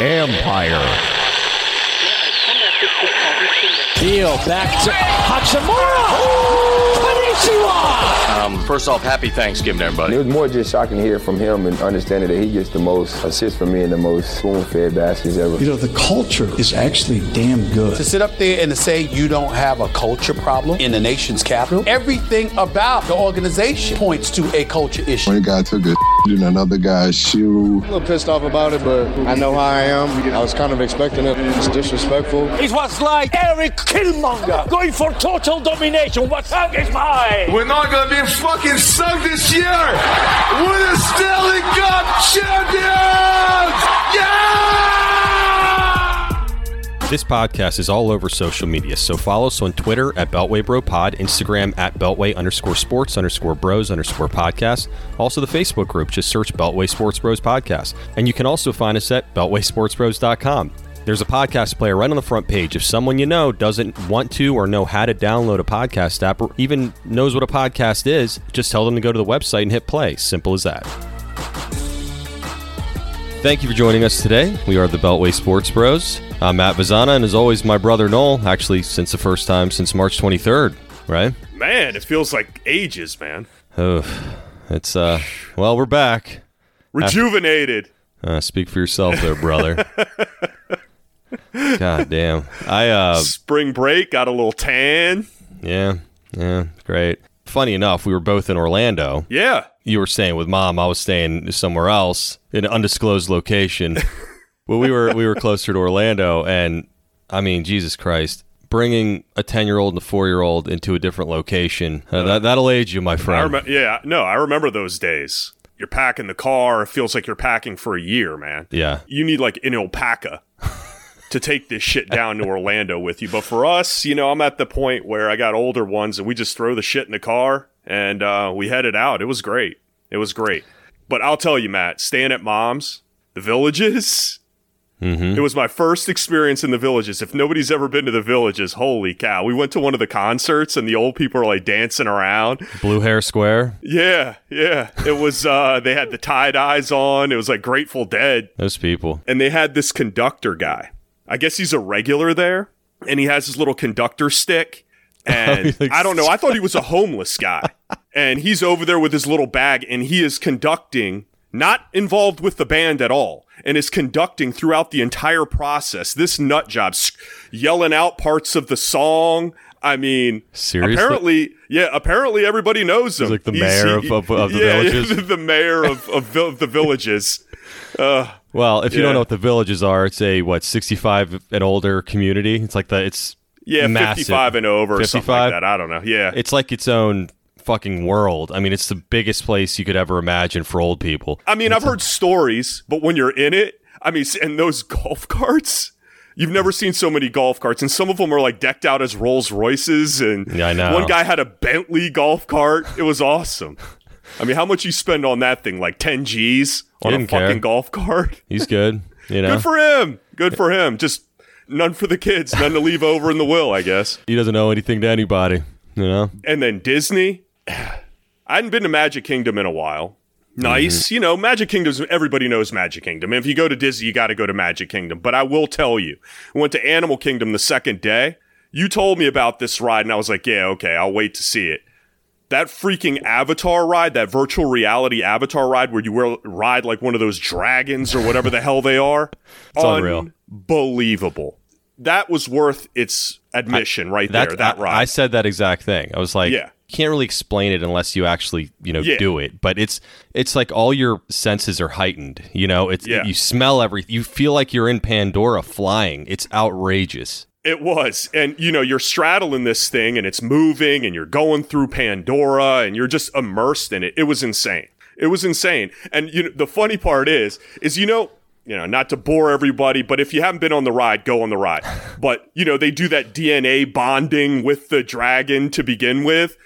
Empire. Beal back to Hachimura. Konnichiwa. Um, first off, happy Thanksgiving, everybody. It was more just shocking to hear from him and understanding that he gets the most assists from me and the most spoon-fed baskets ever. You know, the culture is actually damn good. To sit up there and to say you don't have a culture problem in the nation's capital, everything about the organization points to a culture issue. One guy took a in another guy's shoe. I'm a little pissed off about it, but I know how I am. I was kind of expecting it. It's disrespectful. It was like Erik Killmonger going for total domination. What's up is mine. We're not gonna be fucking sunk this year. We're the Stanley Cup champions. Yeah! This podcast is all over social media, so follow us on Twitter at Beltway Bro Pod, Instagram at Beltway underscore sports underscore bros underscore podcast. Also, the Facebook group, just search Beltway Sports Bros Podcast. And you can also find us at BeltwaySportsBros.com. There's a podcast player right on the front page. If someone you know doesn't want to or know how to download a podcast app or even knows what a podcast is, just tell them to go to the website and hit play. Simple as that. Thank you for joining us today. We are the Beltway Sports Bros. I'm Matt Vazana, and as always, my brother Noel, actually, since the first time since March 23rd, right? Man, it feels like ages, man. Oh, it's, uh, well, we're back. Rejuvenated. Uh, speak for yourself there, brother. God damn. I, uh, Spring break, got a little tan. yeah, yeah, great. Funny enough, we were both in Orlando. Yeah. You were staying with mom. I was staying somewhere else in an undisclosed location. well, we were we were closer to Orlando, and I mean, Jesus Christ, bringing a ten year old and a four year old into a different location uh, that that'll age you, my I friend. rem- yeah, no, I remember those days. You're packing the car. It feels like you're packing for a year, man. yeah, You need like an alpaca to take this shit down to Orlando with you. But for us, you know, I'm at the point where I got older ones and we just throw the shit in the car and uh, we headed out. It was great. It was great. But I'll tell you, Matt, staying at mom's, the villages, Mm-hmm. it was my first experience in the villages. If nobody's ever been to the villages, holy cow. We went to one of the concerts and the old people are like dancing around. Blue Hair Square. Yeah, yeah. It was, uh, they had the tie dyes on. It was like Grateful Dead Those people. and they had this conductor guy. I guess he's a regular there, and he has his little conductor stick. And I don't know. I thought he was a homeless guy, and he's over there with his little bag, and he is conducting, not involved with the band at all, and is conducting throughout the entire process. This nut job, yelling out parts of the song. I mean, Seriously? apparently, yeah, apparently everybody knows him. He's like the mayor of- of- of the yeah, villages? The mayor of, of, of the villages. Uh, Well, if you Yeah. don't know what the villages are, it's a what sixty five and older community. It's like the it's Yeah, massive. 55 and over or something like 55? that. I don't know. Yeah. It's like its own fucking world. I mean, it's the biggest place you could ever imagine for old people. I mean, I've heard stories, but when you're in it, I mean, s- and those golf carts, you've never seen so many golf carts, and some of them are like decked out as Rolls Royces, and Yeah, I know. one guy had a Bentley golf cart. It was awesome. I mean, how much you spend on that thing? Like 10 G's on a fucking care. golf cart? He's good. You know, Good for him. Good for him. Just none for the kids, none to leave over in the will, I guess. he doesn't owe anything to anybody. You know, And then Disney. I hadn't been to Magic Kingdom in a while. Nice. Mm-hmm. You know, Magic Kingdom's everybody knows Magic Kingdom. And if you go to Disney, you got to go to Magic Kingdom. But I will tell you, I went to Animal Kingdom the second day. You told me about this ride, and I was like, yeah, okay, I'll wait to see it. That freaking Avatar ride, that virtual reality Avatar ride where you will ride like one of those dragons or whatever the hell they are. It's unreal. Unbelievable. That was worth its admission right that there, that I, ride. I said that exact thing. I was like, Yeah. can't really explain it unless you actually, you know, Yeah. do it. But it's it's like all your senses are heightened. You know, it's Yeah. you smell everything. You feel like you're in Pandora flying. It's outrageous. It was. And you know, you're straddling this thing and it's moving and you're going through Pandora and you're just immersed in it. It was insane. It was insane. And you know, the funny part is is you know, you know, not to bore everybody, but if you haven't been on the ride, go on the ride. But, you know, they do that DNA bonding with the dragon to begin with,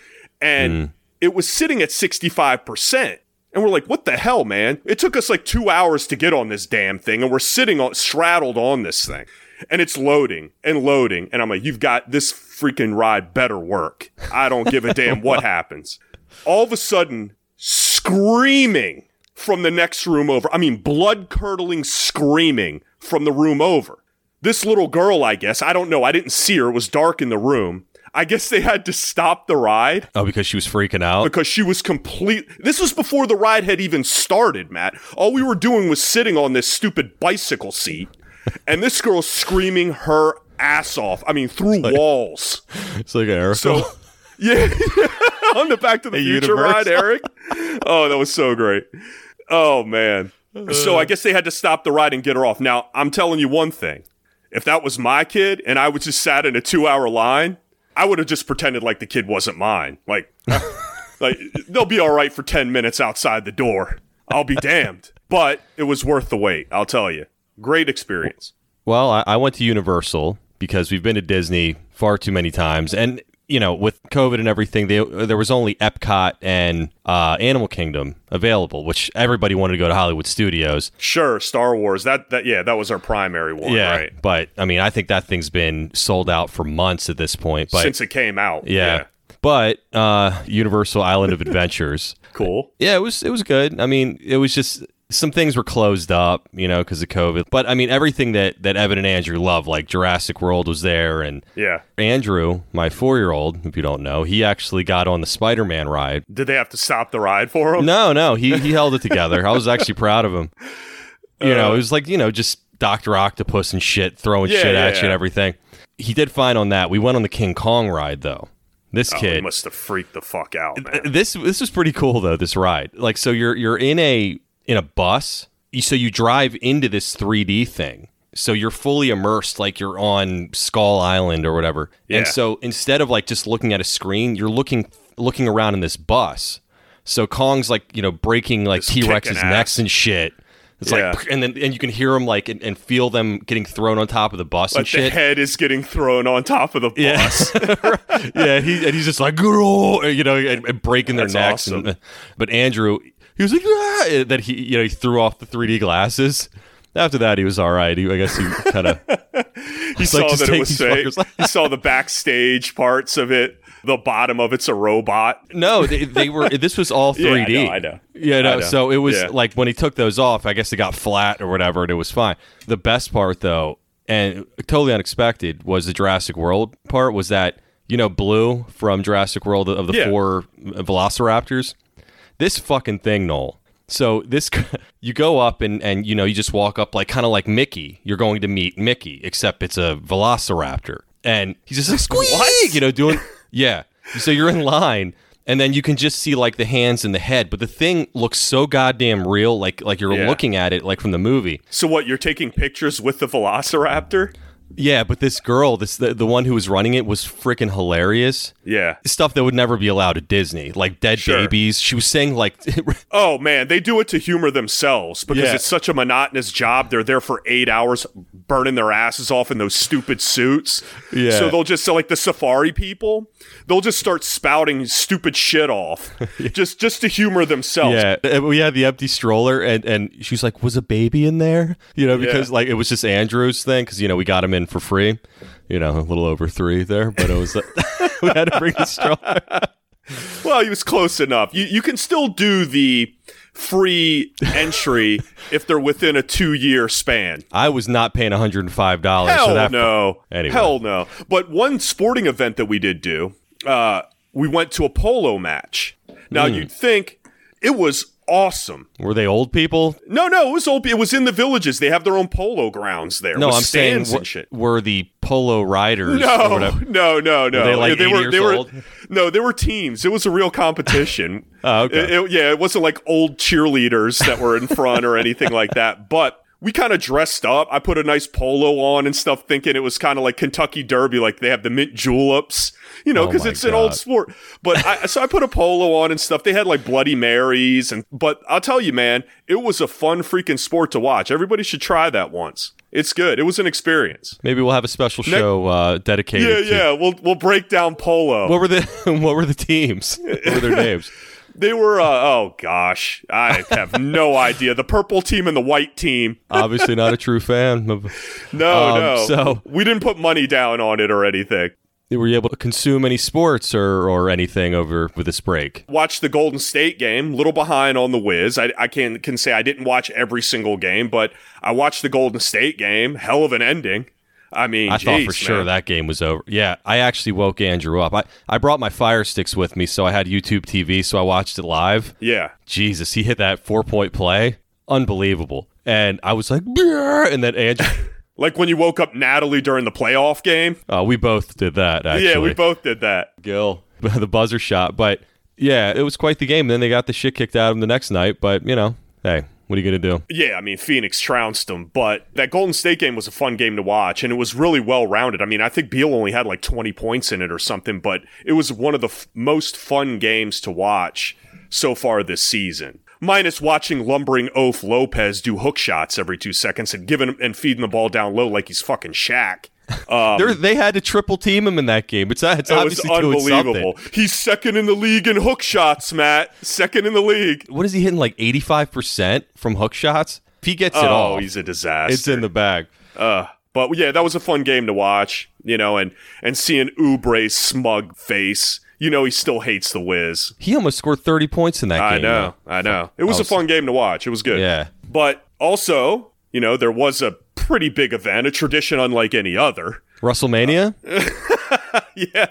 and mm. it was sitting at 65%. And we're like, what the hell, man? It took us like two hours to get on this damn thing, and we're sitting on straddled on this thing. And it's loading and loading. And I'm like, you've got this freaking ride better work. I don't give a damn what happens. All of a sudden, screaming from the next room over. I mean, blood curdling screaming from the room over. This little girl, I guess, I don't know. I didn't see her. It was dark in the room. I guess they had to stop the ride Oh, because she was freaking out. because she was complete. This was before the ride had even started, Matt. All we were doing was sitting on this stupid bicycle seat, and this girl screaming her ass off. I mean, through walls. It's like an aerosol. So, yeah, on the Back to the A Future ride, Eric. Oh, that was so great. Oh man. So I guess they had to stop the ride and get her off. Now I'm telling you one thing: if that was my kid and I was just sat in a two-hour line, I would have just pretended like the kid wasn't mine. Like, like they'll be all right for ten minutes outside the door. I'll be damned. But it was worth the wait. I'll tell you. Great experience. Well, I, I went to Universal because we've been to Disney far too many times, and you know, with COVID and everything, they, there was only Epcot and uh, Animal Kingdom available, which everybody wanted to go to Hollywood Studios. Sure, Star Wars. That that yeah, that was our primary one, yeah, right? but I mean, I think that thing's been sold out for months at this point. But Since it came out. yeah. But uh, Universal Island of Adventures, Cool. yeah, it was it was good. I mean, it was just some things were closed up, you know, because of COVID. But I mean, everything that that Evan and Andrew love, like Jurassic World, was there, and Yeah. Andrew, my four year old, if you don't know, he actually got on the Spider Man ride. Did they have to stop the ride for him? No, no, he he held it together. I was actually proud of him. You know, Uh. it was like you know just Doctor Octopus and shit, throwing Yeah, shit yeah, at you and everything. He did fine on that. We went on the King Kong ride though. This Oh, kid, must have freaked the fuck out, man. this this was pretty cool though. This ride, like, so you're you're in a in a bus. So you drive into this 3D thing. So you're fully immersed, like you're on Skull Island or whatever. Yeah. And so instead of like just looking at a screen, you're looking looking around in this bus. So Kong's like you know breaking like T Rex's necks and shit. It's Yeah. like and then and you can hear them like and, and feel them getting thrown on top of the bus But and the head is getting thrown on top of the Yeah. bus. yeah, he and he's just like, you know, and, and breaking their That's necks. awesome. And, but Andrew, he was like, ah, that he, you know, he threw off the 3D glasses. After that, he was all right. He, I guess he kind of. he saw just that it was fake. he saw the backstage parts of it. The bottom of it's a robot. No, they, they were. This was all Yeah, I 3D. know, I know. Yeah, no. Know. So it was Yeah. like when he took those off, I guess it got flat or whatever, and it was fine. The best part, though, and totally unexpected, was the Jurassic World part. Was that you know Blue from Jurassic World of the Yeah. four Velociraptors? This fucking thing, Noel. So this, you go up and and you know you just walk up like kind of like Mickey. You're going to meet Mickey, except it's a Velociraptor, and he's just like squeak, you know, doing yeah. So you're in line, and then you can just see like the hands and the head, but the thing looks so goddamn real, like like you're Yeah. looking at it like from the movie. So what? You're taking pictures with the Velociraptor? Yeah, but this girl, this the, the one who was running it, was freaking hilarious. Yeah. Stuff that would never be allowed at Disney, like dead Sure. babies. She was saying like, Oh man, they do it to humor themselves because Yeah. it's such a monotonous job. They're there for eight hours, burning their asses off in those stupid suits. Yeah. So they'll just so like the safari people, they'll just start spouting stupid shit off, just just to humor themselves. yeah, uh, we had the empty stroller, and and she was like, "Was a baby in there?" You know, because Yeah. like it was just Andrew's thing, because you know we got him in for free. You know, a little over three there, but it was we had to bring the stroller. Well, he was close enough. You you can still do the free entry if they're within a two year span. I was not paying one hundred and five dollars. Hell so that, no. Anyway. Hell no. But one sporting event that we did do, uh, we went to a polo match. Now Hmm. you'd think it was awesome. Were they old people? No, no, it was old. It was in the villages. They have their own polo grounds there. No, I'm saying stands were, and shit. were the polo riders? or No, whatever? no, no, no. Were they, like, they 80 were, years they were, old? No, they were teams. It was a real competition. Oh, okay. It- it- yeah, it wasn't like old cheerleaders that were in front or anything like that. But we kind of dressed up. I put a nice polo on and stuff, thinking it was kind of like Kentucky Derby, like they have the mint juleps, you know, Oh because my it's an old sport. But I, so I put a polo on and stuff. They had like Bloody Marys, and but I'll tell you, man, it was a fun freaking sport to watch. Everybody should try that once. It's good. It was an experience. Maybe we'll have a special show uh, dedicated. Yeah, to, yeah. We'll we'll break down polo. What were the What were the teams? What were their names? They were, uh, oh gosh, I have no idea. The purple team and the white team. Obviously, not a true fan. of- No, Um, no. so- we didn't put money down on it or anything. Were you able to consume any sports or, or anything over with this break? Watched the Golden State game, little behind on the Wiz. I, I can can say I didn't watch every single game, but I watched the Golden State game. Hell of an ending. I mean, I thought jeez, for sure that game was over. Yeah, I actually woke Andrew up. I, I brought my Fire Sticks with me, so I had YouTube TV, so I watched it live. Yeah. Jesus, he hit that four point play. Unbelievable. And I was like, and then Andrew, Like when you woke up Natalie during the playoff game. uh, we both did that, actually. Yeah, we both did that. Gil, the buzzer shot. But yeah, it was quite the game. And then they got the shit kicked out of them the next night. But, you know, hey, what are you going to do? Yeah, I mean, Phoenix trounced them, but that Golden State game was a fun game to watch, and it was really well rounded. I mean, I think Beal only had like 20 points in it or something, but it was one of the f- most fun games to watch so far this season. Minus watching lumbering oaf Lopez do hook shots every two seconds and giving and feeding the ball down low like he's fucking Shaq. Um, They're, had to triple team him in that game. It's, it's it was unbelievable. He's second in the league in hook shots, Matt. Second in the league. What is he hitting? Like 85% from hook shots? If he gets it Oh, all, he's a disaster. it's in the bag. Uh, but yeah, that was a fun game to watch, you know, and and seeing Oubre's smug face, you know, he still hates the Wiz. He almost scored 30 points in that I game. I know, I know. It was I a was- fun game to watch. It was good. Yeah. But also, you know, there was a pretty big event, a tradition unlike any other. WrestleMania? yeah.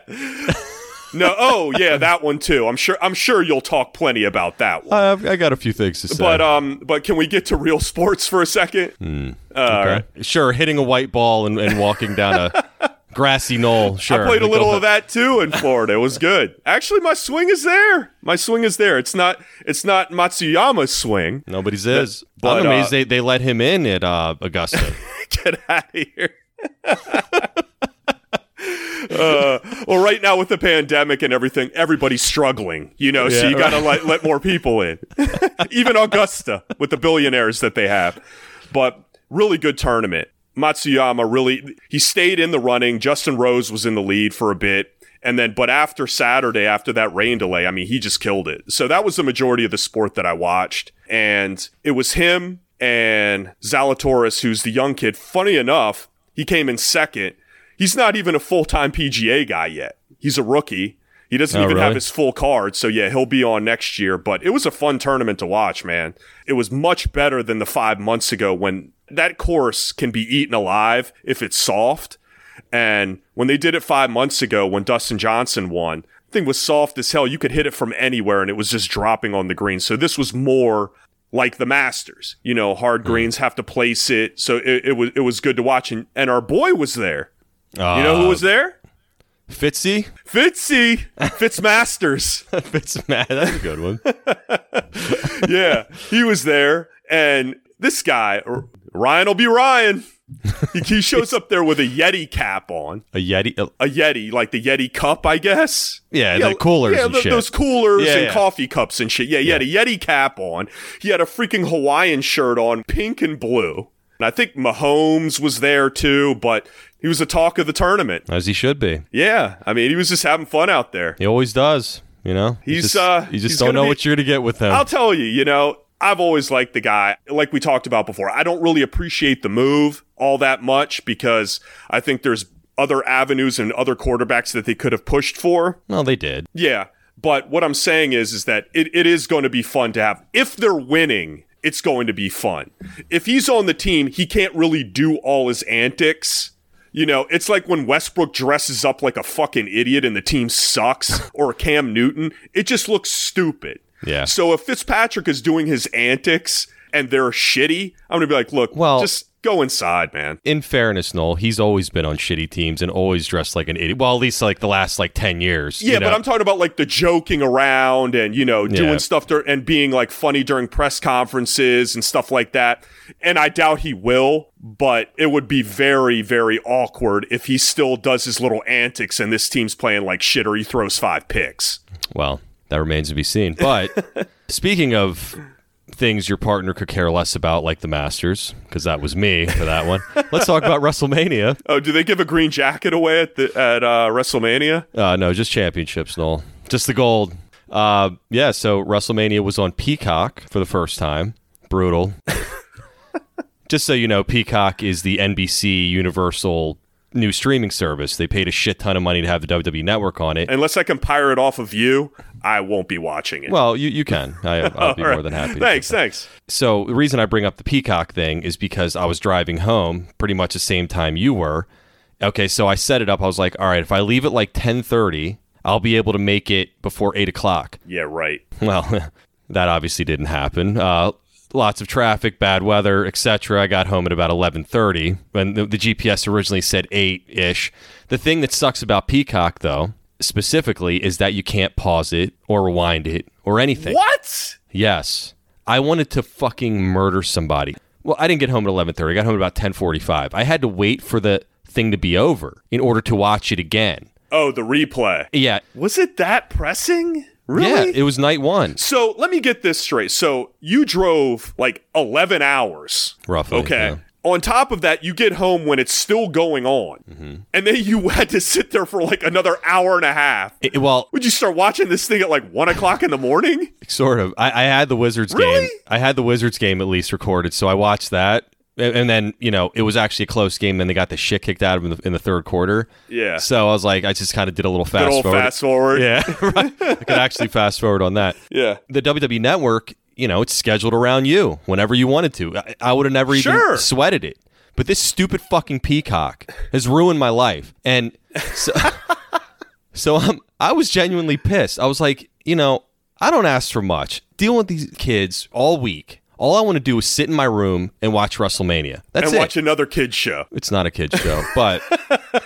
no, oh yeah, that one too. I'm sure. I'm sure you'll talk plenty about that one. I've, I got a few things to say. but um, but can we get to real sports for a second? Hmm. Uh, Okay. Sure, hitting a white ball and, and walking down a grassy knoll. Sure. I played a little of that too in Florida. It was good. Actually, my swing is there. My swing is there. It's not. It's not Matsuyama's swing. Nobody's is. but, I'm amazed uh, they, they let him in at uh, Augusta. Get out of here. uh, well, right now with the pandemic and everything, everybody's struggling. You know, so Yeah, you got to let let more people in. Even Augusta with the billionaires that they have. But really good tournament. Matsuyama really he stayed in the running. Justin Rose was in the lead for a bit. And then, but after Saturday, after that rain delay, I mean, he just killed it. So that was the majority of the sport that I watched. And it was him and Zalatoris, who's the young kid. Funny enough, he came in second. He's not even a full time PGA guy yet. He's a rookie. He doesn't Oh, even have his full card. So yeah, he'll be on next year. But it was a fun tournament to watch, man. It was much better than the five months ago when that course can be eaten alive if it's soft. And when they did it five months ago, when Dustin Johnson won, thing was soft as hell. You could hit it from anywhere and it was just dropping on the green. So this was more like the Masters. You know, hard hmm. greens have to place it. So it, it was it was good to watch. And, and our boy was there. You know who uh, was there? Fitzy? Fitzy. Fitz Fitzmasters. Fitzmatt. That's a good one. yeah, he was there. And this guy, Ryan will be Ryan. He, he shows up there with a Yeti cap on. A Yeti? uh, A Yeti, like the Yeti cup, I guess. Yeah, the coolers Yeah, and th- shit. those coolers Yeah, and yeah. coffee cups and shit. Yeah, he had a Yeti cap on. He had a freaking Hawaiian shirt on, pink and blue. And I think Mahomes was there too, but he was the talk of the tournament. As he should be. Yeah, I mean, he was just having fun out there. He always does. You know? You He's, just, uh, You just he's don't know be- what you're going to get with him. I'll tell you, you know, I've always liked the guy. Like we talked about before, I don't really appreciate the move all that much because I think there's other avenues and other quarterbacks that they could have pushed for. no, they did. Yeah. But what I'm saying is, is that it, it is going to be fun to have. If they're winning, it's going to be fun. If he's on the team, he can't really do all his antics. You know, it's like when Westbrook dresses up like a fucking idiot and the team sucks, or Cam Newton. It just looks stupid. Yeah. So if Fitzpatrick is doing his antics and they're shitty, I'm gonna be like, look, Well- just go inside, man. In fairness, Noel, he's always been on shitty teams and always dressed like an idiot. Well, at least like the last like 10 years. Yeah, you know? but I'm talking about like the joking around and you know doing Yeah. stuff dur- and being like funny during press conferences and stuff like that. And I doubt he will, but it would be very very awkward if he still does his little antics and this team's playing like shit or he throws five picks. Well, that remains to be seen. But speaking of things your partner could care less about, like the Masters, because that was me for that one. Let's talk about WrestleMania. Oh, do they give a green jacket away at the at uh, WrestleMania? Uh, no, just championships, Noel. Just the gold. Uh, yeah, so WrestleMania was on Peacock for the first time. Brutal. just so you know, Peacock is the NBC Universal new streaming service. They paid a shit ton of money to have the WWE Network on it. Unless I can pirate off of you, I won't be watching it. Well, you, you can. I, I'll be right. more than happy. Thanks, thanks. So the reason I bring up the Peacock thing is because I was driving home pretty much the same time you were. Okay, so I set it up. I was like, all right, if I leave it like ten thirty, I'll be able to make it before eight o'clock. Yeah, right. Well, that obviously didn't happen. Uh, lots of traffic, bad weather, etc. I got home at about eleven thirty when the, the GPS originally said eight ish. The thing that sucks about Peacock, though, specifically, is that you can't pause it or rewind it or anything. What? Yes. I wanted to fucking murder somebody. Well, I didn't get home at 11:30. I got home at about 10:45. I had to wait for the thing to be over in order to watch it again. Oh, the replay. Yeah. Was it that pressing? Really? Yeah, it was night 1. So let me get this straight. So you drove like 11 hours. Roughly, Okay. yeah. On top of that, you get home when it's still going on. Mm-hmm. And then you had to sit there for like another hour and a half. It- well, Would you start watching this thing at like one o'clock in the morning? sort of. I, I had the Wizards Really? game. I had the Wizards game at least recorded, so I watched that. And, then, you know, it was actually a close game. Then they got the shit kicked out of them in the, in the third quarter. Yeah. So I was like, I just kind of did a little fast Good forward. fast forward. Yeah, right. I could actually fast forward on that. Yeah. the WWE Network, you know, it's scheduled around you whenever you wanted to. I, I would have never even Sure. sweated it. But this stupid fucking peacock has ruined my life. And so, so I'm, I was genuinely pissed. I was like, you know, I don't ask for much. Dealing with these kids all week. All I want to do is sit in my room and watch WrestleMania. That's it. and it. watch another kid show. it's not a kid's show, but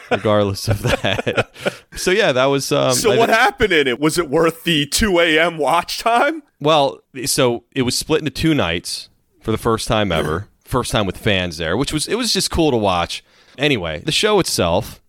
regardless of that. So yeah, that was. Um, So I- what happened in it? Was it worth the 2 a.m. watch time? Well, so it was split into two nights for the first time ever. First time with fans there, which was it was just cool to watch. Anyway, the show itself,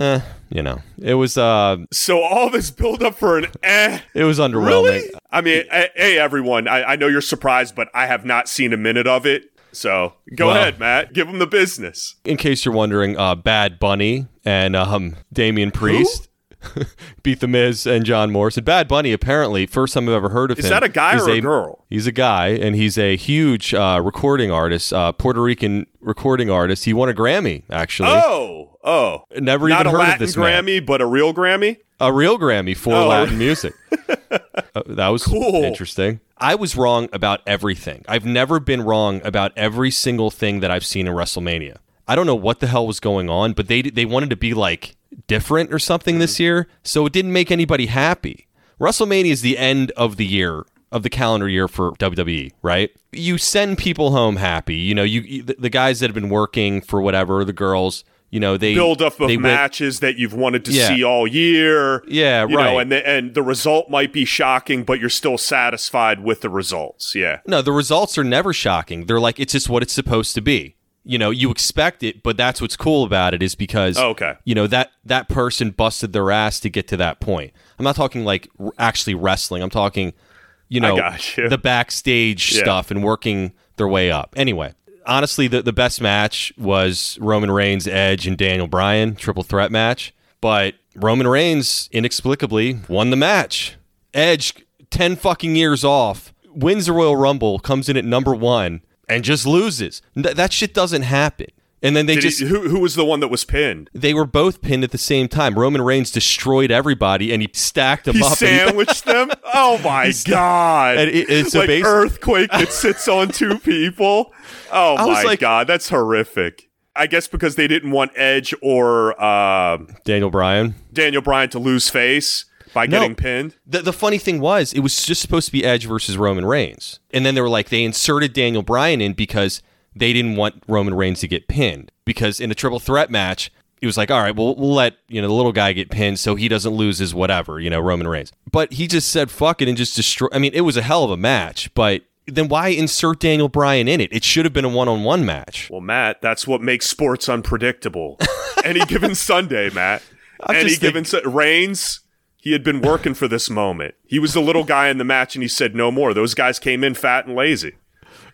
eh, you know, it was uh So all this build up for an eh. it was underwhelming. Really? I mean, eh, hey, everyone, I, I know you're surprised, but I have not seen a minute of it. So go Well- ahead, Matt. Give them the business. In case you're wondering, uh Bad Bunny and um Damian Priest beat the Miz and John Morrison. Bad Bunny apparently first time I've ever heard of Is him. that a guy He's or a girl? He's a guy, and he's a huge uh, recording artist, uh, Puerto Rican recording artist. He won a Grammy actually. Oh, oh. Never Not even heard Latin of this man. Grammy, but a real Grammy? a real Grammy for Oh. Latin music. Uh, that was Cool. interesting. I was wrong about everything. I've never been wrong about every single thing that I've seen in WrestleMania. I don't know what the hell was going on, but they they wanted to be like different or something this Mm-hmm. year, so it didn't make anybody happy. WrestleMania is the end of the year of the calendar year for WWE, right? You send people home happy. You know, you, the guys that have been working for whatever, the girls, you know, they Build up of they went- matches that you've wanted to Yeah. see all year. Yeah, you Know, right. and the, and the result might be shocking, but you're still satisfied with the results. Yeah. No, the results are never shocking. They're like it's just what it's supposed to be. You know, you expect it, but that's what's cool about it is because Oh, okay. you know that that person busted their ass to get to that point. I'm not talking like r- actually wrestling. I'm talking, you know, you. the backstage Yeah. stuff and working their way up. Anyway, honestly, the the best match was Roman Reigns, Edge, and Daniel Bryan triple threat match. But Roman Reigns inexplicably won the match. Edge, ten fucking years off, wins the Royal Rumble, comes in at number one, and just loses. Th- that shit doesn't happen. And then they Did just he, who, who was the one that was pinned? they were both pinned at the same time. Roman Reigns destroyed everybody, and he stacked them He up. and sandwiched them? Oh my God. And it- it's a like base- earthquake that sits on two people. Oh I my like- God. That's horrific. I guess because they didn't want Edge or uh, Daniel Bryan. Daniel Bryan to lose face by No. getting pinned. The, the funny thing was, it was just supposed to be Edge versus Roman Reigns. And then they were like, they inserted Daniel Bryan in because they didn't want Roman Reigns to get pinned. Because in a triple threat match, it was like, all right, well, we'll let, you know, the little guy get pinned so he doesn't lose his whatever, you know, Roman Reigns. But he just said, fuck it, and just destroy. I mean, it was a hell of a match, but then why insert Daniel Bryan in it? It should have been a one on one match. Well, Matt, that's what makes sports unpredictable. Any given Sunday, Matt. I'm Any given Su- Reigns, he had been working for this moment. He was the little guy in the match, and he said no more. Those guys came in fat and lazy,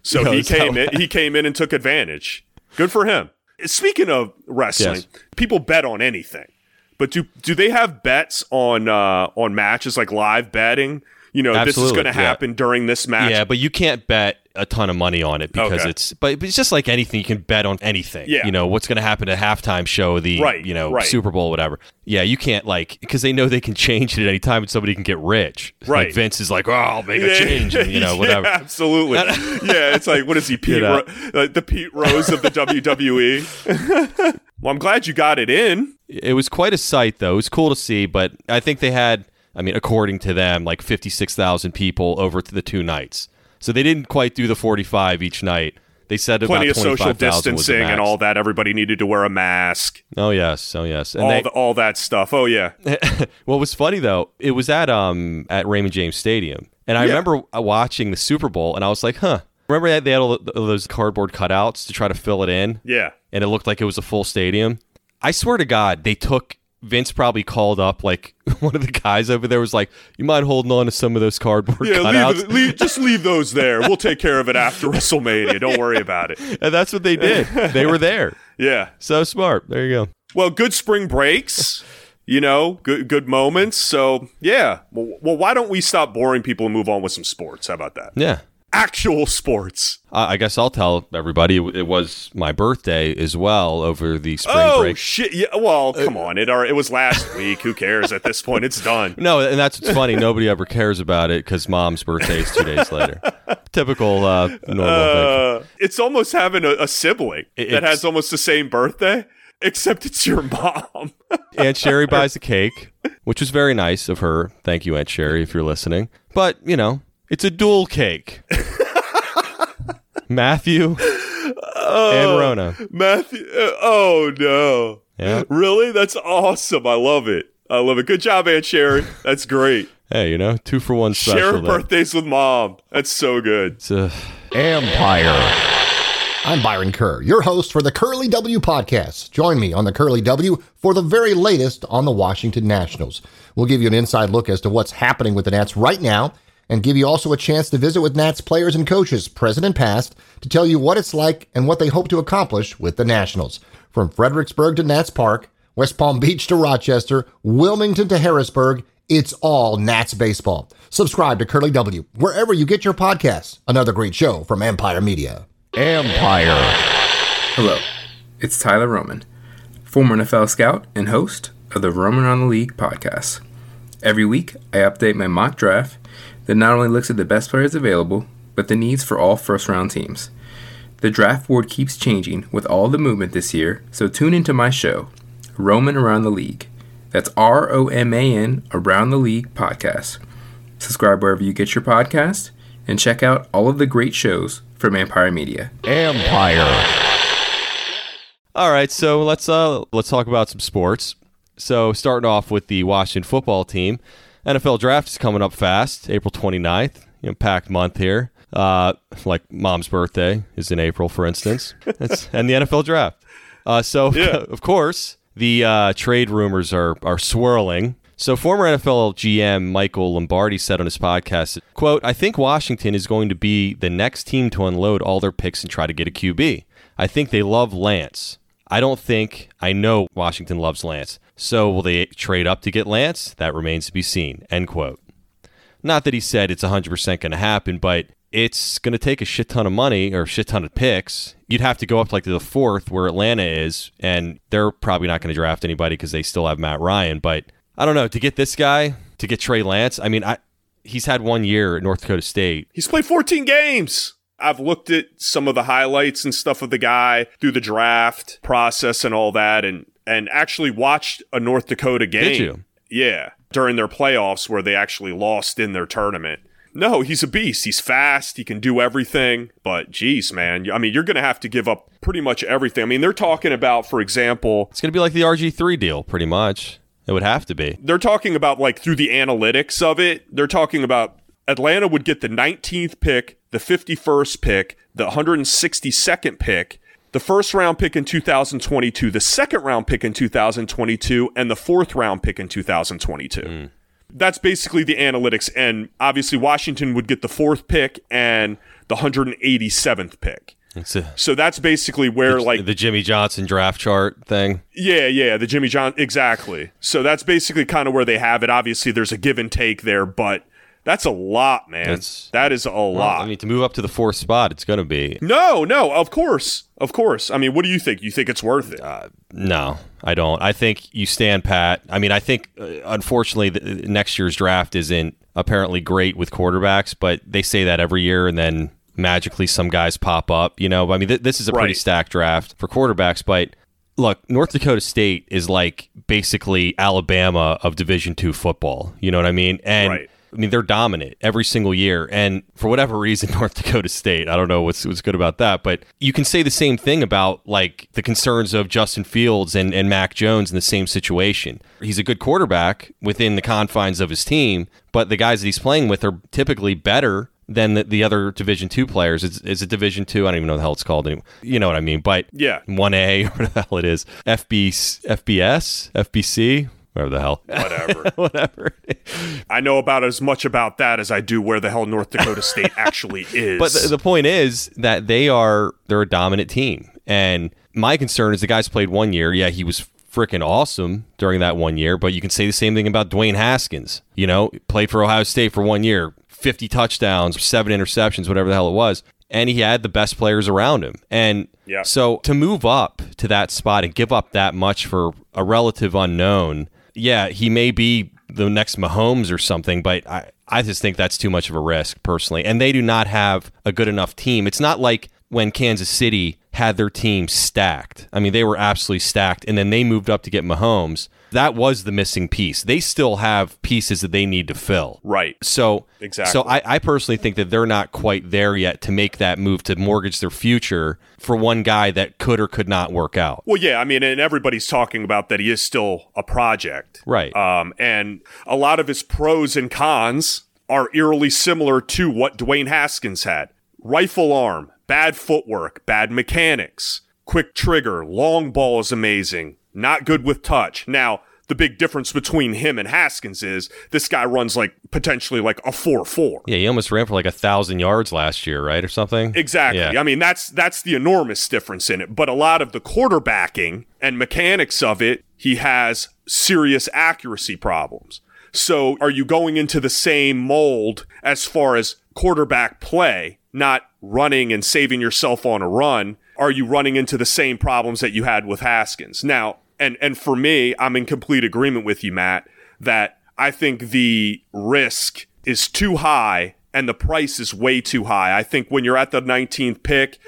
so he came in. He came in and took advantage. Good for him. Speaking of wrestling, Yes. people bet on anything, but do do they have bets on uh, on matches like live betting? You know, this is going to yeah. happen during this match. Yeah, but you can't bet a ton of money on it because Okay. it's but it's just like anything you can bet on anything. Yeah. You know, what's going to happen at halftime show, the Right, you know, right. Super Bowl whatever. Yeah, you can't like because they know they can change it at any time and somebody can get rich. Right. Like Vince is like, "Oh, I'll make a change," and, you know, Yeah, whatever. absolutely. yeah, it's like what is he, Pete? You know. Ro- the Pete Rose of the WWE. well, I'm glad you got it in. It was quite a sight, though. It was cool to see, but I think they had, I mean, according to them, like 56,000 people over to the two nights. So they didn't quite do the 45 each night. They said Plenty about of social 25,000 was distancing and all that. Everybody needed to wear a mask. Oh yes, oh yes. And all they, the, all that stuff. Oh yeah. what was funny though, it was at um at Raymond James Stadium, and I Yeah. remember watching the Super Bowl, and I was like, huh. Remember that they had all those cardboard cutouts to try to fill it in, Yeah. and it looked like it was a full stadium. I swear to God, they took Vince probably called up like one of the guys over there was like, "You mind holding on to some of those cardboard Yeah, cutouts?" leave, leave, just leave those there. We'll take care of it after WrestleMania. Don't worry about it. and that's what they did. they were there. Yeah. So smart. There you go. Well, good spring breaks. You know, good good moments. So yeah. Well, well, why don't we stop boring people and move on with some sports? How about that? Yeah. Actual sports. I I guess I'll tell everybody it it was my birthday as well over the spring oh break. shit! Yeah. Well, come on. It are, it was last week. Who cares at this point? It's done. No, and that's what's funny. Nobody ever cares about it because mom's birthday is two days later. Typical uh, normal thing. Uh, it's almost having a, a sibling It- that has almost the same birthday, except it's your mom. Aunt Sherry buys a cake, which was very nice of her. Thank you, Aunt Sherry, if you're listening. But, you know, it's a dual cake. Matthew and Rona. Matthew. uh, oh no. Yeah. Really? That's awesome. I love it. I love it. Good job, Aunt Sherry. That's great. Hey, you know, two for one special. Share birthdays with mom. That's so good. It's, uh, Empire. I'm Byron Kerr, your host for the Curly W podcast. Join me on the Curly W for the very latest on the Washington Nationals. We'll give you an inside look as to what's happening with the Nats right now and give you also a chance to visit with Nats players and coaches, present and past, to tell you what it's like and what they hope to accomplish with the Nationals. From Fredericksburg to Nats Park, West Palm Beach to Rochester, Wilmington to Harrisburg, it's all Nats baseball. Subscribe to Curly W wherever you get your podcasts. Another great show from Empire Media. Empire. Hello, it's Tyler Roman, former NFL scout and host of the Roman on the League podcast. Every week, I update my mock draft that not only looks at the best players available, but the needs for all first round teams. The draft board keeps changing with all the movement this year, so tune into my show, Roman Around the League. That's R O M A N Around the League podcast. Subscribe wherever you get your podcast and check out all of the great shows from Empire Media. Empire. All right, so let's uh let's talk about some sports. So starting off with the Washington football team, NFL draft is coming up fast, April 29th. You know, packed month here. Uh, like mom's birthday is in April, for instance, and the NFL draft. Uh, so Yeah. of course the uh, trade rumors are are swirling. So former NFL GM Michael Lombardi said on his podcast, "quote I think Washington is going to be the next team to unload all their picks and try to get a QB. I think they love Lance. I don't think I know Washington loves Lance. So will they trade up to get Lance? That remains to be seen." End quote. Not that he said it's 100% going to happen, but it's going to take a shit ton of money or shit ton of picks. You'd have to go up like to the fourth where Atlanta is, and they're probably not going to draft anybody because they still have Matt Ryan. But I don't know. To get this guy, to get Trey Lance, I mean, I, he's had one year at North Dakota State. He's played 14 games. I've looked at some of the highlights and stuff of the guy through the draft process and all that, and and actually watched a North Dakota game. Did you? Yeah, during their playoffs where they actually lost in their tournament. No, he's a beast. He's fast. He can do everything. But geez, man, I mean, you're going to have to give up pretty much everything. I mean, they're talking about, for example, It's going to be like the RG3 deal, pretty much. It would have to be. they're talking about like through the analytics of it. They're talking about Atlanta would get the 19th pick, the 51st pick, the 162nd pick, the first round pick in 2022, the second round pick in 2022, and the fourth round pick in 2022. Hmm. That's basically the analytics. And obviously, Washington would get the fourth pick and the 187th pick. A, So that's basically where, like, the Jimmy Johnson draft chart thing. yeah, yeah, the Jimmy John exactly. So that's basically kind of where they have it. Obviously, there's a give and take there, but That's a lot, man. That's- that is a Well, lot. I mean, to move up to the fourth spot, it's going to be. no, no, of course. Of course. I mean, what do you think? You think it's worth it? No, I don't. I think you stand pat. I mean, I think uh, unfortunately the, next year's draft isn't apparently great with quarterbacks, but they say that every year, and then magically some guys pop up. You know, I mean, th- this is a pretty stacked draft for quarterbacks, but. Look, North Dakota State is like basically Alabama of Division two football. You know what I mean? And Right. I mean, they're dominant every single year. And for whatever reason, North Dakota State, I don't know what's, what's good about that, but you can say the same thing about like the concerns of Justin Fields and, and Mac Jones in the same situation. He's a good quarterback within the confines of his team, but the guys that he's playing with are typically better than the, the other Division two players. It's, it's a Division two. I don't even know what the hell it's called anymore. You know what I mean? But Yeah. 1A or whatever the hell it is. FB, FBS, FBC, whatever the hell. Whatever. whatever. I know about as much about that as I do where the hell North Dakota State actually is. But the, the point is that they are they're a dominant team, and my concern is the guy's played one year. Yeah, he was freaking awesome during that one year, but you can say the same thing about Dwayne Haskins. You know, played for Ohio State for one year, fifty touchdowns, seven interceptions, whatever the hell it was, and he had the best players around him. And Yeah. so to move up to that spot and give up that much for a relative unknown, yeah, he may be the next Mahomes or something, but I, I just think that's too much of a risk personally. And they do not have a good enough team. It's not like when Kansas City had their team stacked. I mean, they were absolutely stacked, and then they moved up to get Mahomes. That was the missing piece. They still have pieces that they need to fill. right. So Exactly. So I, I personally think that they're not quite there yet to make that move to mortgage their future for one guy that could or could not work out. Well, yeah, I mean, and everybody's talking about that he is still a project. Right. Um, and a lot of his pros and cons are eerily similar to what Dwayne Haskins had rifle arm, bad footwork, bad mechanics, quick trigger, long ball is amazing, not good with touch. Now, the big difference between him and Haskins is this guy runs like potentially like a 4 4. Yeah, he almost ran for like a thousand yards last year, right, or something. Exactly. Yeah. I mean, that's that's the enormous difference in it. But a lot of the quarterbacking and mechanics of it, he has serious accuracy problems. So, are you going into the same mold as far as quarterback play, not running and saving yourself on a run? Are you running into the same problems that you had with Haskins? Now, and and for me, I'm in complete agreement with you, Matt, that I think the risk is too high and the price is way too high. I think when you're at the 19th pick,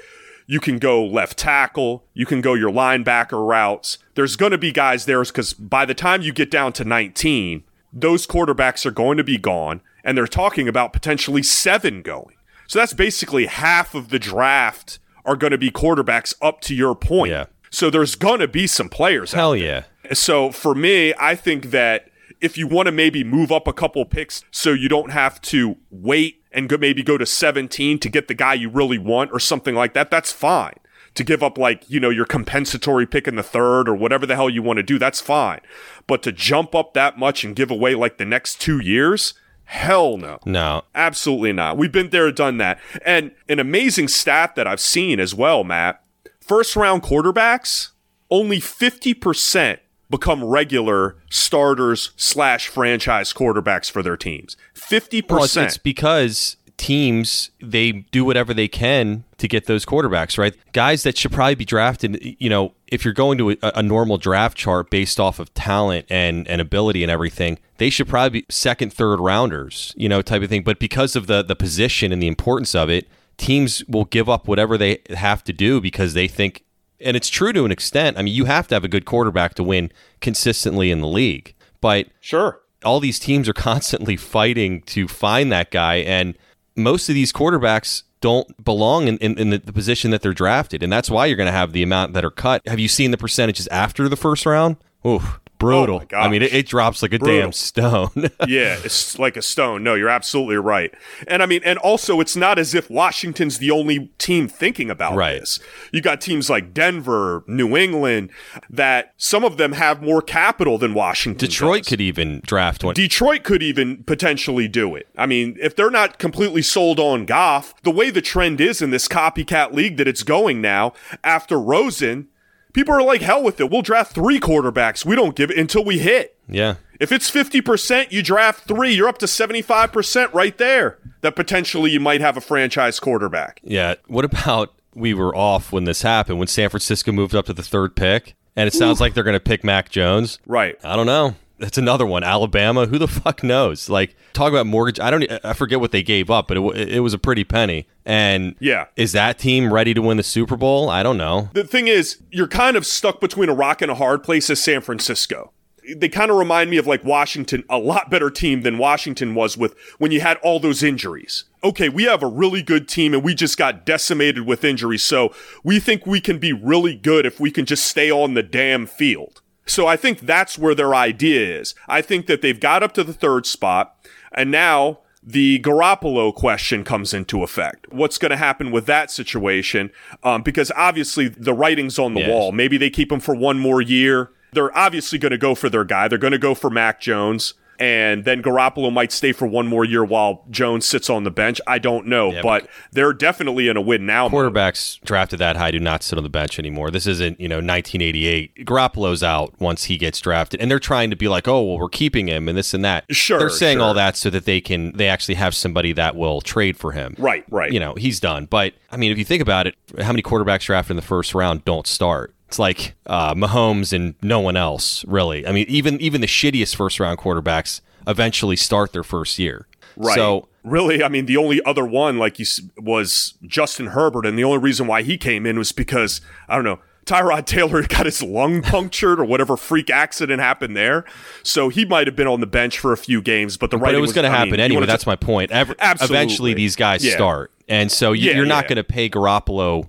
you can go left tackle, you can go your linebacker routes. There's going to be guys there because by the time you get down to 19, those quarterbacks are going to be gone, and they're talking about potentially seven going. So that's basically half of the draft are going to be quarterbacks up to your point. Yeah. So there's going to be some players out Hell yeah. so for me, I think that if you want to maybe move up a couple picks so you don't have to wait and go, maybe go to 17 to get the guy you really want or something like that, that's fine. To give up like, you know, your compensatory pick in the third or whatever the hell you want to do, that's fine. But to jump up that much and give away like the next two years, hell no. No. Absolutely not. We've been there, done that. And an amazing stat that I've seen as well, Matt first round quarterbacks, only 50% become regular starters slash franchise quarterbacks for their teams. 50%. Well, it's, because teams they do whatever they can to get those quarterbacks right guys that should probably be drafted you know if you're going to a, a normal draft chart based off of talent and, and ability and everything they should probably be second third rounders you know type of thing but because of the the position and the importance of it teams will give up whatever they have to do because they think and it's true to an extent i mean you have to have a good quarterback to win consistently in the league. But sure. all these teams are constantly fighting to find that guy and most of these quarterbacks don't belong in, in, in the, the position that they're drafted and that's why you're going to have the amount that are cut. Have you seen the percentages after the first round? Oof, brutal Oh i mean it, it drops like a Brutal. damn stone yeah, it's like a stone. No, you're absolutely right. And I mean, and also, it's not as if Washington's the only team thinking about Right. this. You got teams like Denver, New England, that some of them have more capital than Washington. detroit does. could even draft one Detroit could even potentially do it. I mean, if they're not completely sold on Goff, the way the trend is in this copycat league that it's going now, after Rosen, people are like, hell with it. We'll draft three quarterbacks. We don't give it until we hit. yeah If it's 50%, you draft three, you're up to 75% right there that potentially you might have a franchise quarterback. Yeah. What about we were off when this happened, when San Francisco moved up to the third pick, and it sounds like they're going to pick Mac Jones? Right. I don't know. That's another one. Alabama. Who the fuck knows? Like talk about mortgage. I don't. I forget what they gave up, but it, it was a pretty penny. And Yeah. is that team ready to win the Super Bowl? I don't know. The thing is, you're kind of stuck between a rock and a hard place as San Francisco. They kind of remind me of like Washington, a lot better team than Washington was with when you had all those injuries. Okay, we have a really good team and we just got decimated with injuries. So we think we can be really good if we can just stay on the damn field. So I think that's where their idea is. I think that they've got up to the third spot and now the Garoppolo question comes into effect. What's going to happen with that situation? Um, because obviously the writing's on the Yes. wall. Maybe they keep him for one more year. They're obviously going to go for their guy. They're going to go for Mac Jones. And then Garoppolo might stay for one more year while Jones sits on the bench. I don't know, Yeah, but they're definitely in a win now. Quarterbacks drafted that high do not sit on the bench anymore. This isn't, you know, 1988. Garoppolo's out once he gets drafted, and they're trying to be like, oh, well, we're keeping him and this and that. Sure, they're saying sure. all that so that they can they actually have somebody that will trade for him. Right, right. You know, he's done. But I mean, if you think about it, how many quarterbacks drafted in the first round don't start? It's like uh, Mahomes and no one else, really. I mean, even even the shittiest first round quarterbacks eventually start their first year. Right. So really, I mean, the only other one like you was Justin Herbert, and the only reason why he came in was because I don't know. Tyrod Taylor got his lung punctured or whatever freak accident happened there. So he might have been on the bench for a few games, but the but it writing was going to happen mean, anyway. That's my point. Ever, Absolutely. Eventually, these guys Yeah. start, and so you, Yeah, you're not yeah. going to pay Garoppolo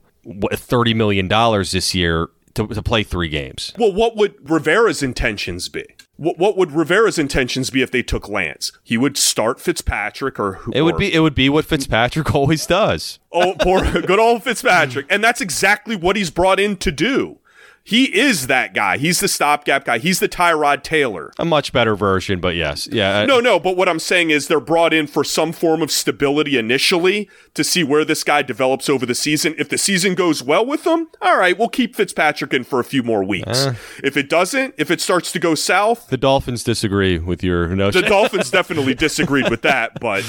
thirty million dollars this year to, to play three games. Well, what would Rivera's intentions be? What, what would Rivera's intentions be if they took Lance? He would start Fitzpatrick or who? It would or- be it would be what Fitzpatrick always does. Oh, poor good old Fitzpatrick. And that's exactly what he's brought in to do. He is that guy. He's the stopgap guy. He's the Tyrod Taylor. A much better version, but yes, yeah. No, no, but what I'm saying is they're brought in for some form of stability initially to see where this guy develops over the season. If the season goes well with them, all right, we'll keep Fitzpatrick in for a few more weeks. Uh. if it doesn't, if it starts to go south, The Dolphins disagree with your notion. the Dolphins definitely disagreed with that, but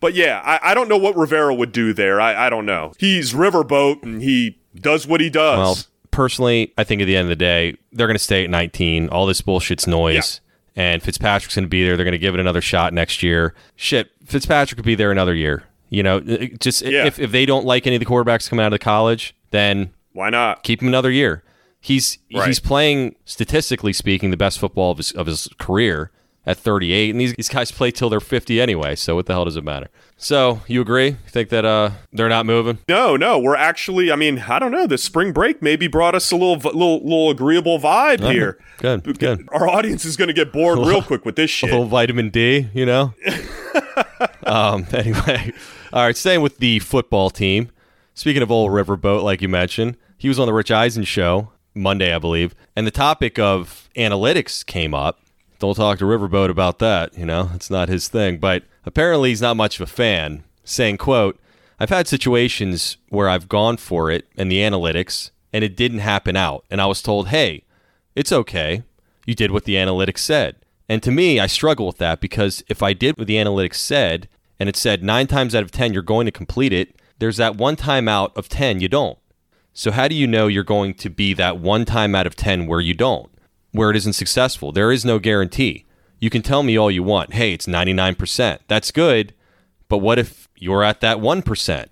but yeah, I, I don't know what Rivera would do there. I, I don't know. He's riverboat and he does what he does. well, personally, I think at the end of the day, they're going to stay at 19. All this bullshit's noise. And Fitzpatrick's going to be there. They're going to give it another shot next year. Shit, Fitzpatrick could be there another year. You know, uh, uh, just Yeah. if, if they don't like any of the quarterbacks coming out of the college, then Why not? keep him another year. He's Right. he's playing statistically speaking the best football of his of his career at 38, and these these guys play till they're 50 anyway. So what the hell does it matter? So you agree? You think that uh they're not moving? No, no, we're actually. I mean, I don't know. The spring break maybe brought us a little, little, little agreeable vibe here. Good, good. Our audience is going to get bored real quick with this shit. A little vitamin D, you know. um. Anyway, all right. Staying with the football team. Speaking of old Riverboat, like you mentioned, he was on the Rich Eisen show Monday, I believe, and the topic of analytics came up. Don't talk to Riverboat about that. You know, it's not his thing. But apparently, he's not much of a fan. Saying, "quote I've had situations where I've gone for it and the analytics, and it didn't happen out, and I was told, hey, it's okay. You did what the analytics said. And to me, I struggle with that because if I did what the analytics said and it said nine times out of 10 you're going to complete it, there's that one time out of 10 you don't. So, how do you know you're going to be that one time out of 10 where you don't, where it isn't successful? There is no guarantee. You can tell me all you want. Hey, it's 99%. That's good. But what if you're at that 1%?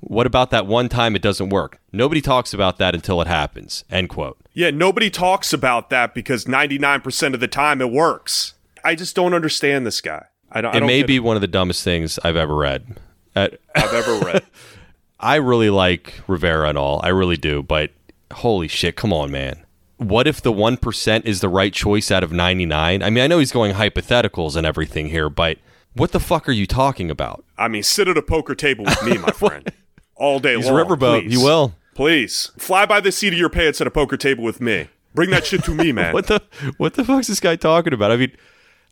What about that one time it doesn't work? Nobody talks about that until it happens. End quote. Yeah, nobody talks about that because 99% of the time it works. I just don't understand this guy. I don't. I it don't may be one of the dumbest things I've ever read. I've ever read. I really like Rivera and all. I really do. But holy shit, come on, man. What if the 1% is the right choice out of 99? I mean, I know he's going hypotheticals and everything here, but what the fuck are you talking about? I mean, sit at a poker table with me, my friend, all day He's a long. riverboat. please. You will. Please fly by the seat of your pants at a poker table with me. Bring that shit to me, man. What the what the fuck's this guy talking about? I mean,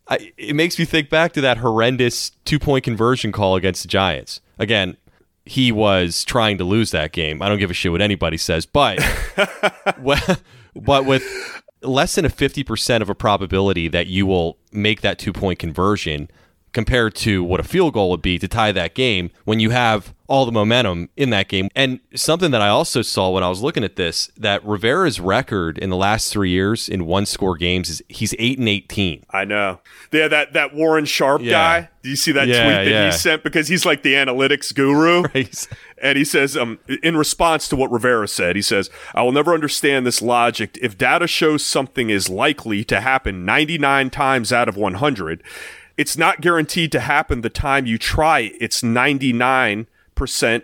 I, it makes me think back to that horrendous two point conversion call against the Giants. Again, he was trying to lose that game. I don't give a shit what anybody says, but well, but with less than a 50% of a probability that you will make that two point conversion compared to what a field goal would be to tie that game when you have all the momentum in that game. And something that I also saw when I was looking at this that Rivera's record in the last three years in one score games is he's eight and eighteen. I know. Yeah, that that Warren Sharp Yeah. guy. Do you see that Yeah, tweet that yeah. he sent because he's like the analytics guru? Right. And he says, um, in response to what Rivera said, he says, I will never understand this logic. If data shows something is likely to happen 99 times out of 100, it's not guaranteed to happen the time you try. it. It's 99%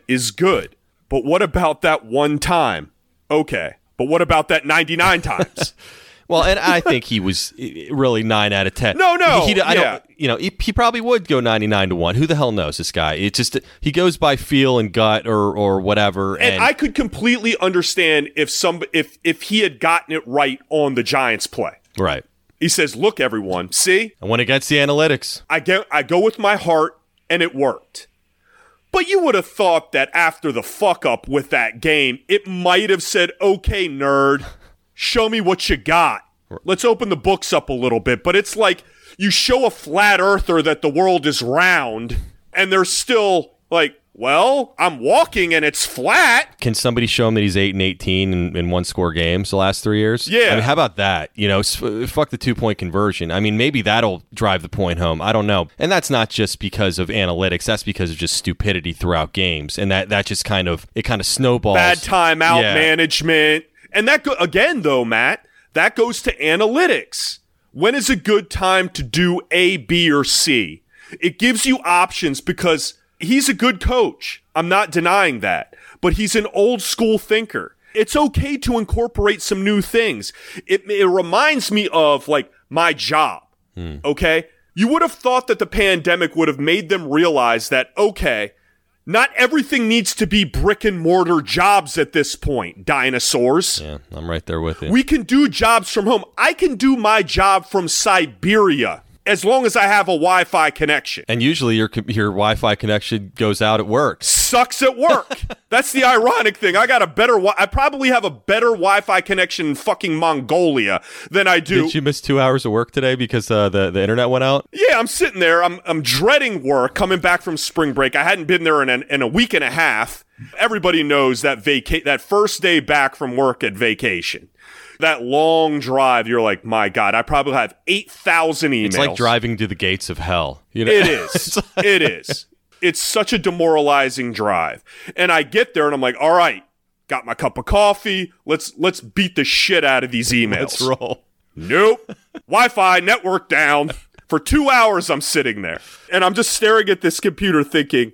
is good. But what about that one time? Okay. But what about that 99 times? Well, and I think he was really nine out of ten. No, no, he, I yeah. don't. You know, he, he probably would go ninety nine to one. Who the hell knows this guy? It just he goes by feel and gut or or whatever. And, and I could completely understand if some if if he had gotten it right on the Giants play. right. He says, "Look, everyone, see, I went against the analytics, I get I go with my heart, and it worked." But you would have thought that after the fuck up with that game, it might have said, "Okay, nerd, show me what you got. Let's open the books up a little bit." But it's like you show a flat earther that the world is round, and they're still like, "Well, I'm walking and it's flat." can somebody show him that he's eight and eighteen in, in one score games the last three years? Yeah. I mean, how about that? You know, s- uh, fuck the two point conversion. I mean, maybe that'll drive the point home. I don't know. And that's not just because of analytics. That's because of just stupidity throughout games, and that that just kind of it kind of snowballs. bad timeout Yeah. management. And that go- again though, Matt, that goes to analytics. When is a good time to do A, B, or C? It gives you options because he's a good coach. I'm not denying that, but he's an old school thinker. It's okay to incorporate some new things. It, it reminds me of like my job. Hmm. Okay. You would have thought that the pandemic would have made them realize that, okay, not everything needs to be brick and mortar jobs at this point, dinosaurs. Yeah, I'm right there with you. We can do jobs from home. I can do my job from Siberia as long as I have a Wi Fi connection. and usually your your Wi-Fi connection goes out at work. Sucks at work. That's the ironic thing. I got a better, I probably have a better Wi Fi connection in fucking Mongolia than I do. Did you miss two hours of work today because uh, the the internet went out? Yeah, I'm sitting there. I'm I'm dreading work coming back from spring break. I hadn't been there in an, in a week and a half. Everybody knows that vaca- that first day back from work at vacation. That long drive, you're like, my God, I probably have 8,000 emails. It's like driving to the gates of hell. You know, It is. it is. It's such a demoralizing drive. And I get there and I'm like, all right, got my cup of coffee. Let's let's beat the shit out of these emails. Let's roll. Nope. Wi-Fi network down. For two hours I'm sitting there. And I'm just staring at this computer thinking,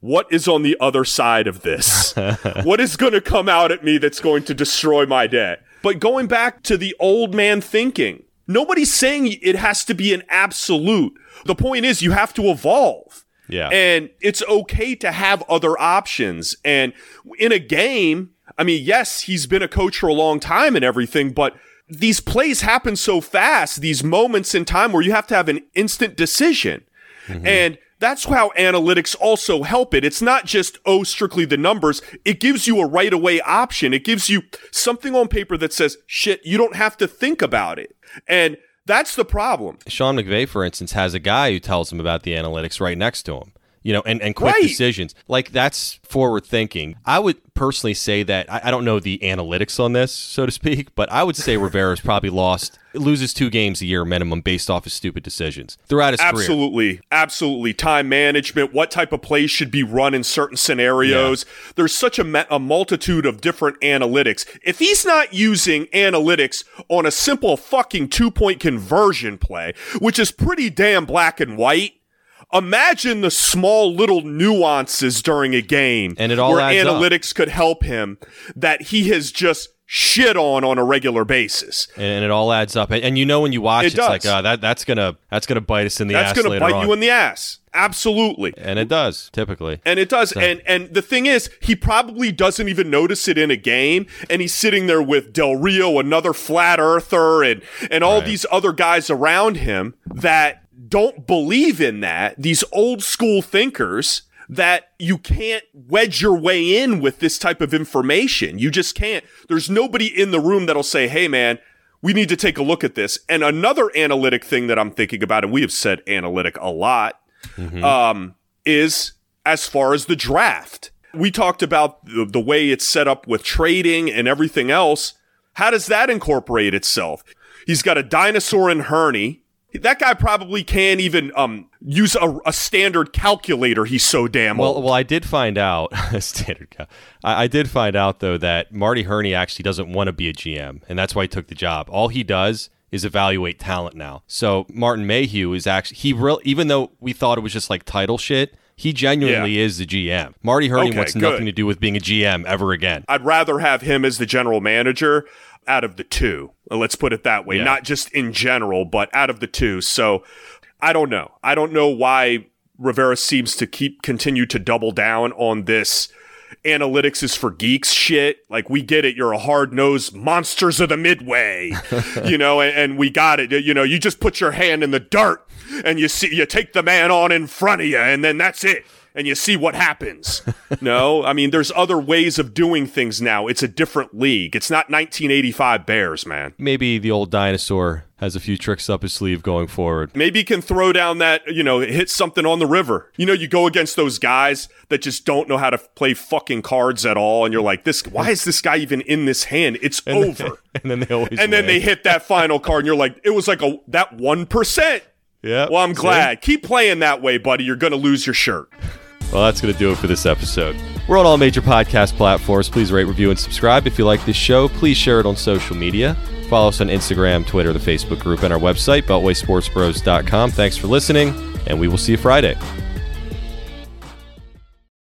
what is on the other side of this? what is going to come out at me that's going to destroy my day? But going back to the old man thinking, nobody's saying it has to be an absolute. The point is you have to evolve. Yeah. And it's okay to have other options. And in a game, I mean, yes, he's been a coach for a long time and everything, but these plays happen so fast, these moments in time where you have to have an instant decision. Mm-hmm. And that's how analytics also help it. It's not just, oh, strictly the numbers. It gives you a right away option. It gives you something on paper that says, shit, you don't have to think about it. And that's the problem. Sean McVay, for instance, has a guy who tells him about the analytics right next to him. You know, and, and quick Right. decisions. Like that's forward thinking. I would personally say that I, I don't know the analytics on this, so to speak, but I would say Rivera's probably lost loses two games a year minimum based off his stupid decisions throughout his career. Absolutely. Absolutely. Time management, what type of plays should be run in certain scenarios. There's such a, ma- a multitude of different analytics. If he's not using analytics on a simple fucking two point conversion play, which is pretty damn black and white, imagine the small little nuances during a game And it all where adds up. analytics could help him that he has just shit on on a regular basis. and, it all adds up. And, and you know when you watch, It it's does. like uh, that that's gonna that's gonna bite us in the That's ass That's later bite on. you in the ass. Absolutely. and it does typically. And it does. And and the thing is, he probably doesn't even notice it in a game. And he's sitting there with Del Rio, another flat earther, and and all these other guys around him that don't believe in that. These old school thinkers that you can't wedge your way in with this type of information. You just can't. There's nobody in the room that'll say, "Hey, man." we need to take a look at this. And another analytic thing that I'm thinking about, and we have said analytic a lot, mm-hmm. um, is as far as the draft. We talked about the, the way it's set up with trading and everything else. How does that incorporate itself? He's got a dinosaur in Hurney. That guy probably can't even um, use a, a, standard calculator. He's so damn well, old. Well, I did find out standard. Cal- I, I, did find out though that Marty Hurney actually doesn't want to be a GM, and that's why he took the job. All he does is evaluate talent now. So Martin Mayhew is actually he real even though we thought it was just like title shit. He genuinely yeah. is the GM. Marty Hurney okay, wants good. nothing to do with being a GM ever again. I'd rather have him as the general manager out of the two. Let's put it that way. Yeah. Not just in general, but out of the two. So I don't know. I don't know why Rivera seems to keep continue to double down on this analytics is for geeks shit. Like we get it. You're a hard nosed monsters of the midway, you know, and, and, we got it. You know, you just put your hand in the dirt and you see, you take the man on in front of you and then that's it and you see what happens. no, I mean, there's other ways of doing things now. It's a different league. It's not 1985 Bears, man. Maybe the old dinosaur has a few tricks up his sleeve going forward. Maybe he can throw down that, you know, hit something on the river. You know, you go against those guys that just don't know how to play fucking cards at all, and you're like, this, why is this guy even in this hand? It's and over. Then, and then they always, and win. then they hit that final card, and you're like, it was like a that one percent. Yeah. Well, I'm glad. Keep playing that way, buddy. You're going to lose your shirt. Well, that's going to do it for this episode. We're on all major podcast platforms. Please rate, review, and subscribe. If you like this show, please share it on social media. Follow us on Instagram, Twitter, the Facebook group, and our website, BeltwaySportsBros.com. Thanks for listening, and we will see you Friday.